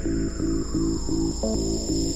Thank you.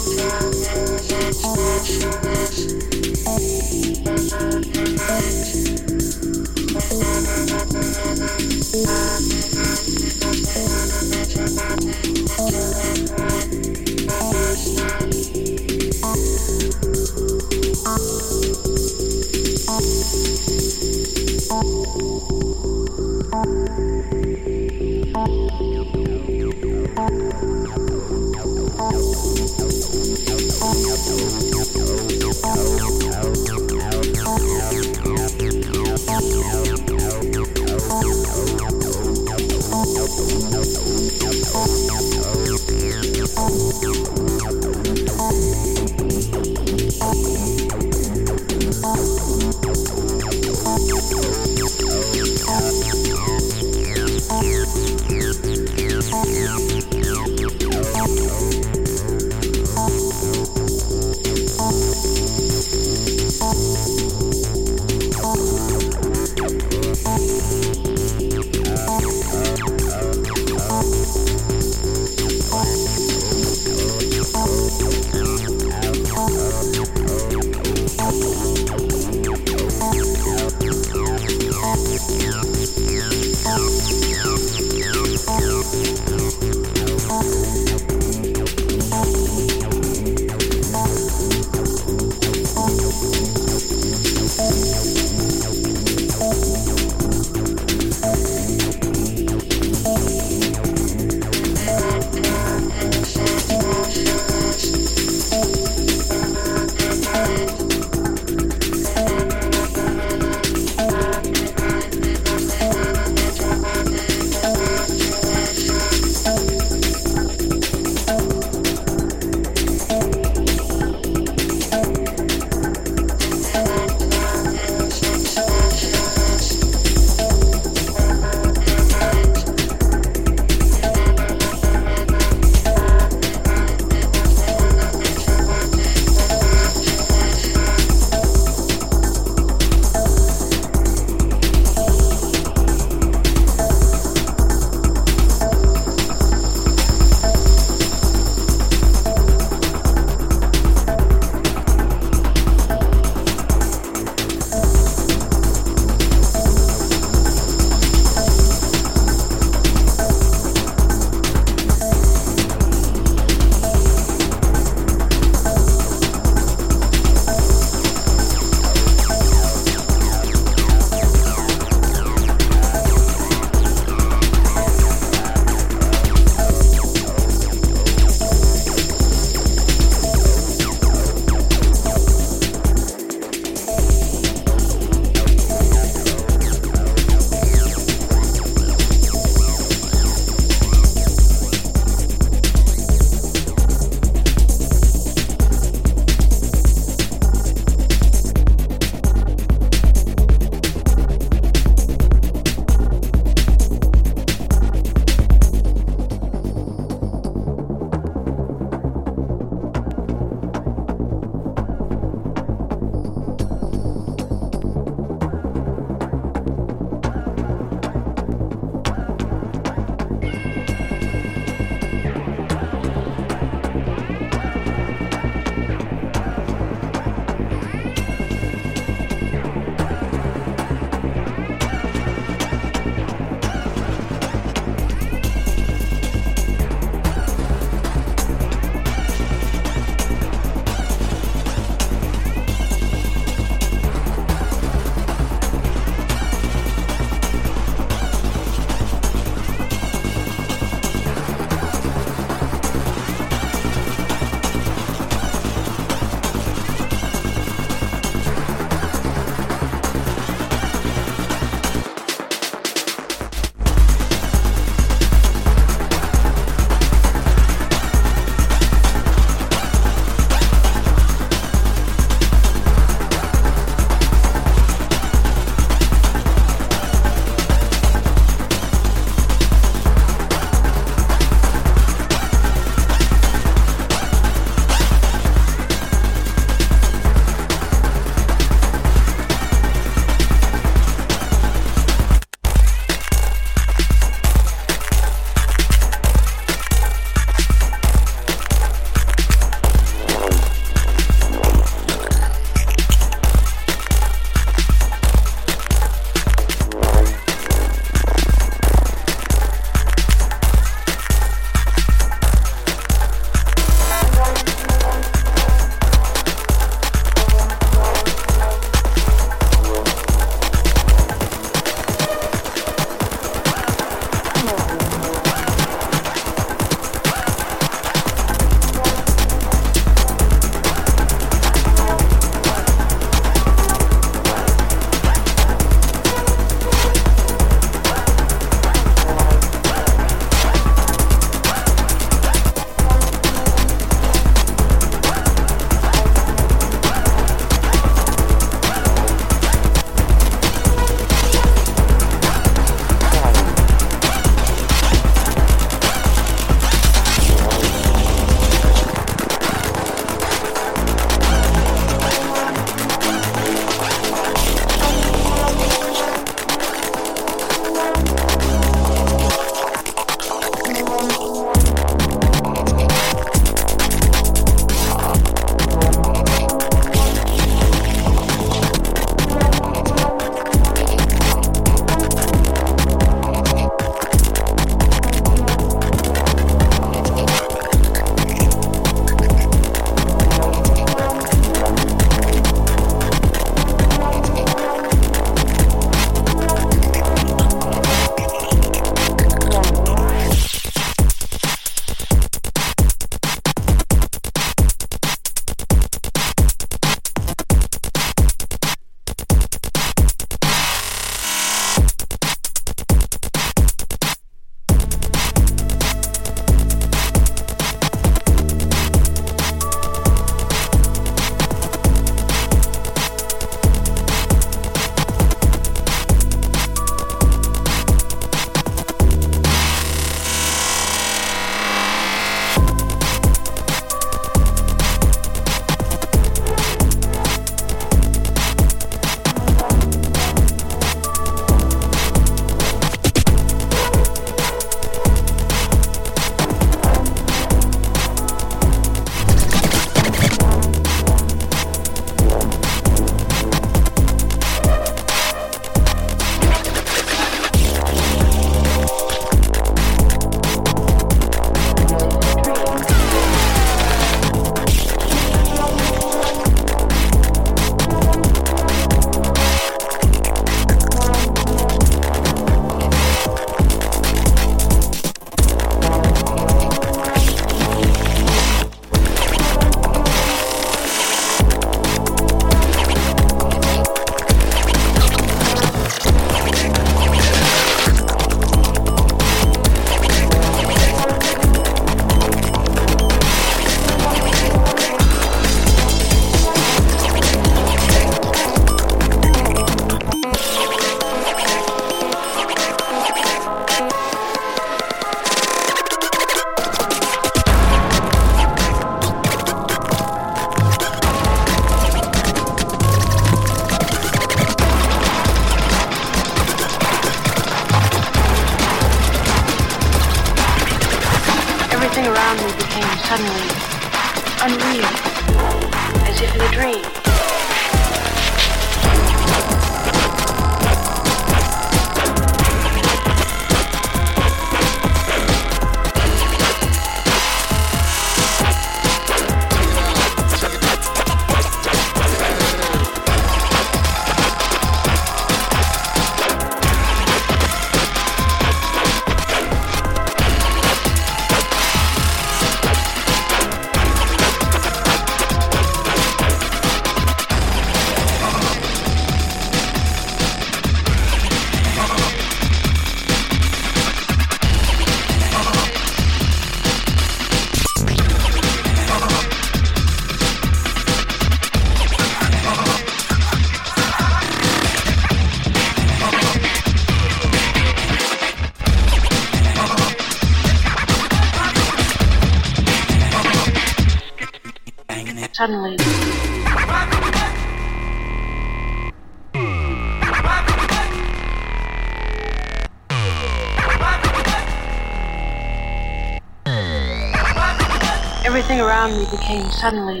Everything around me became suddenly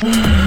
Mm.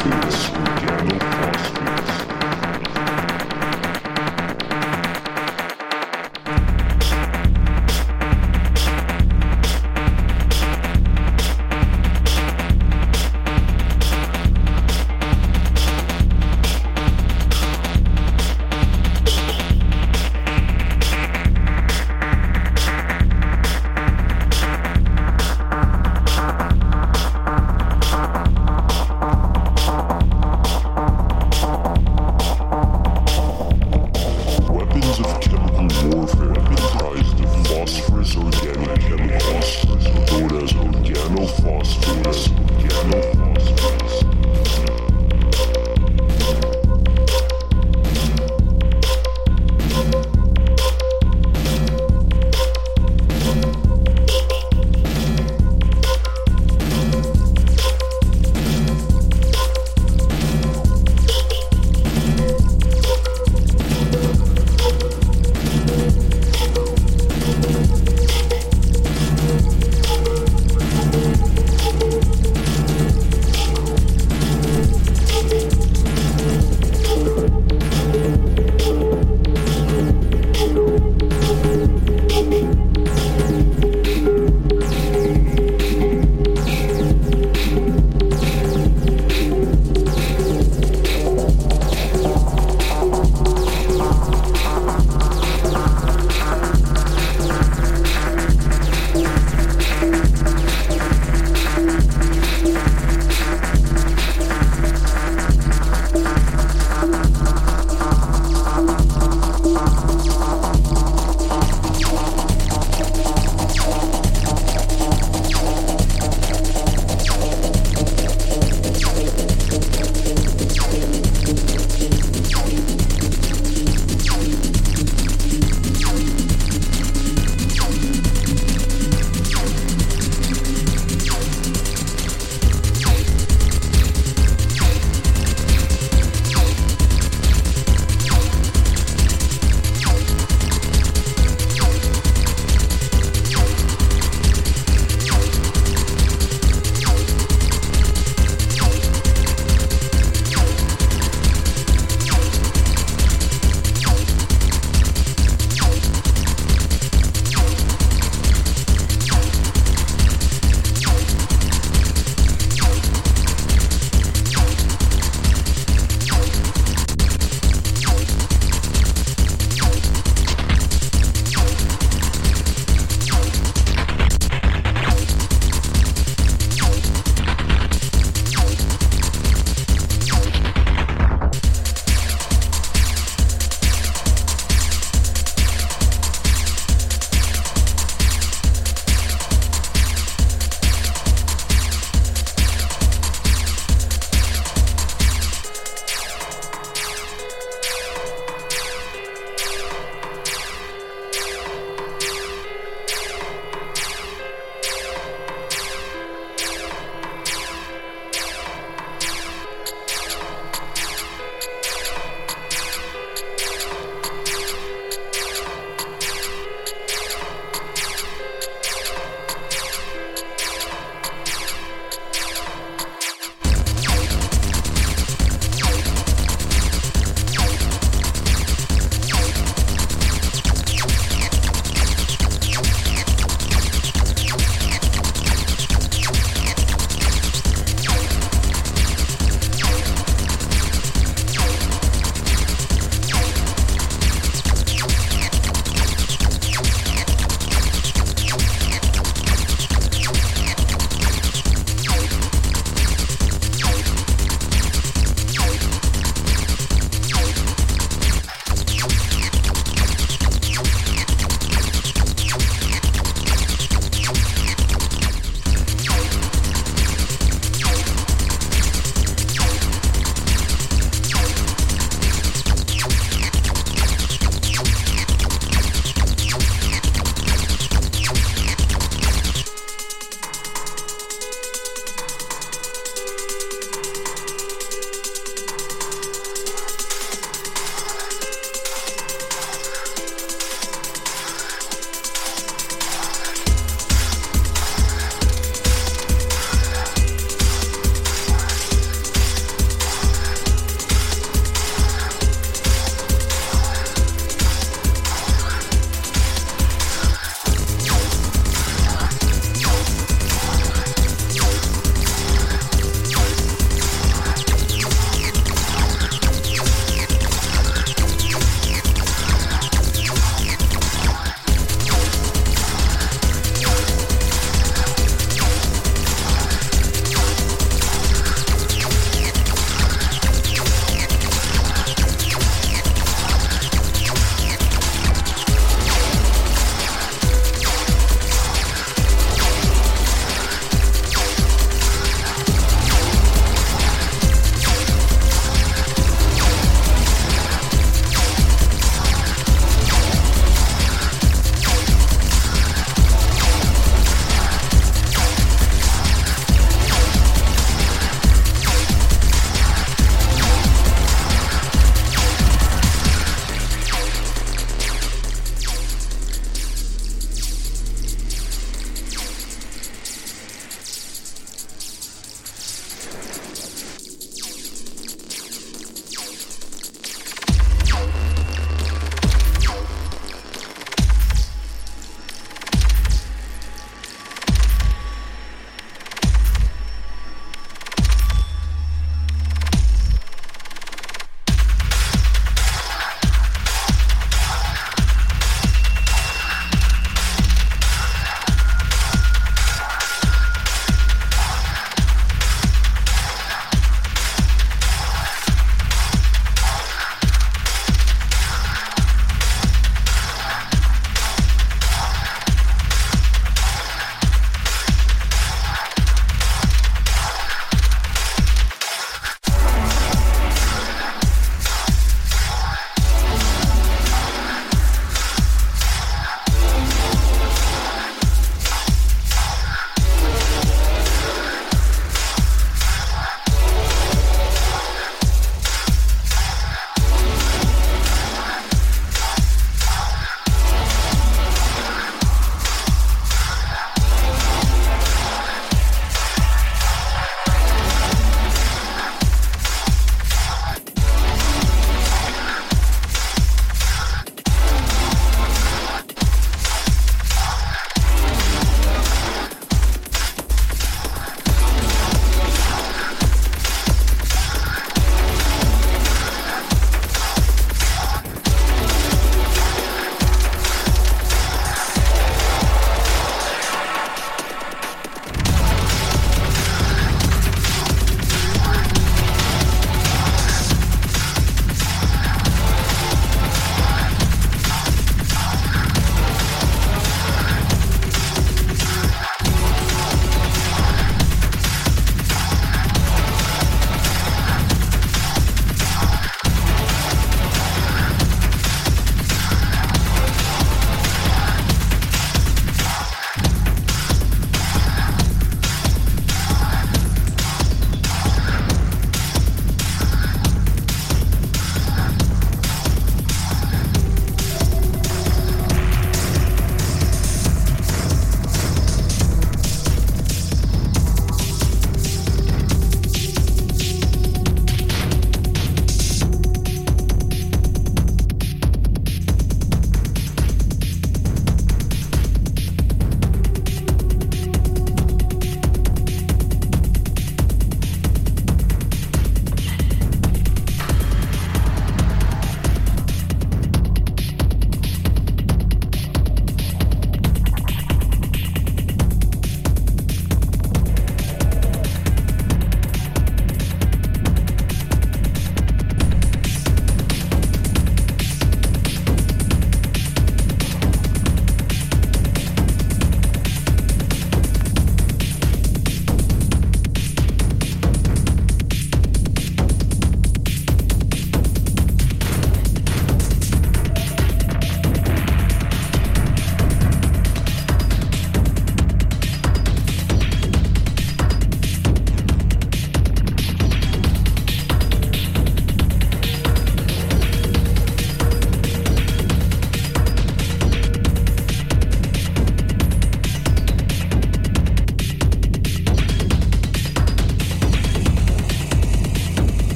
Organic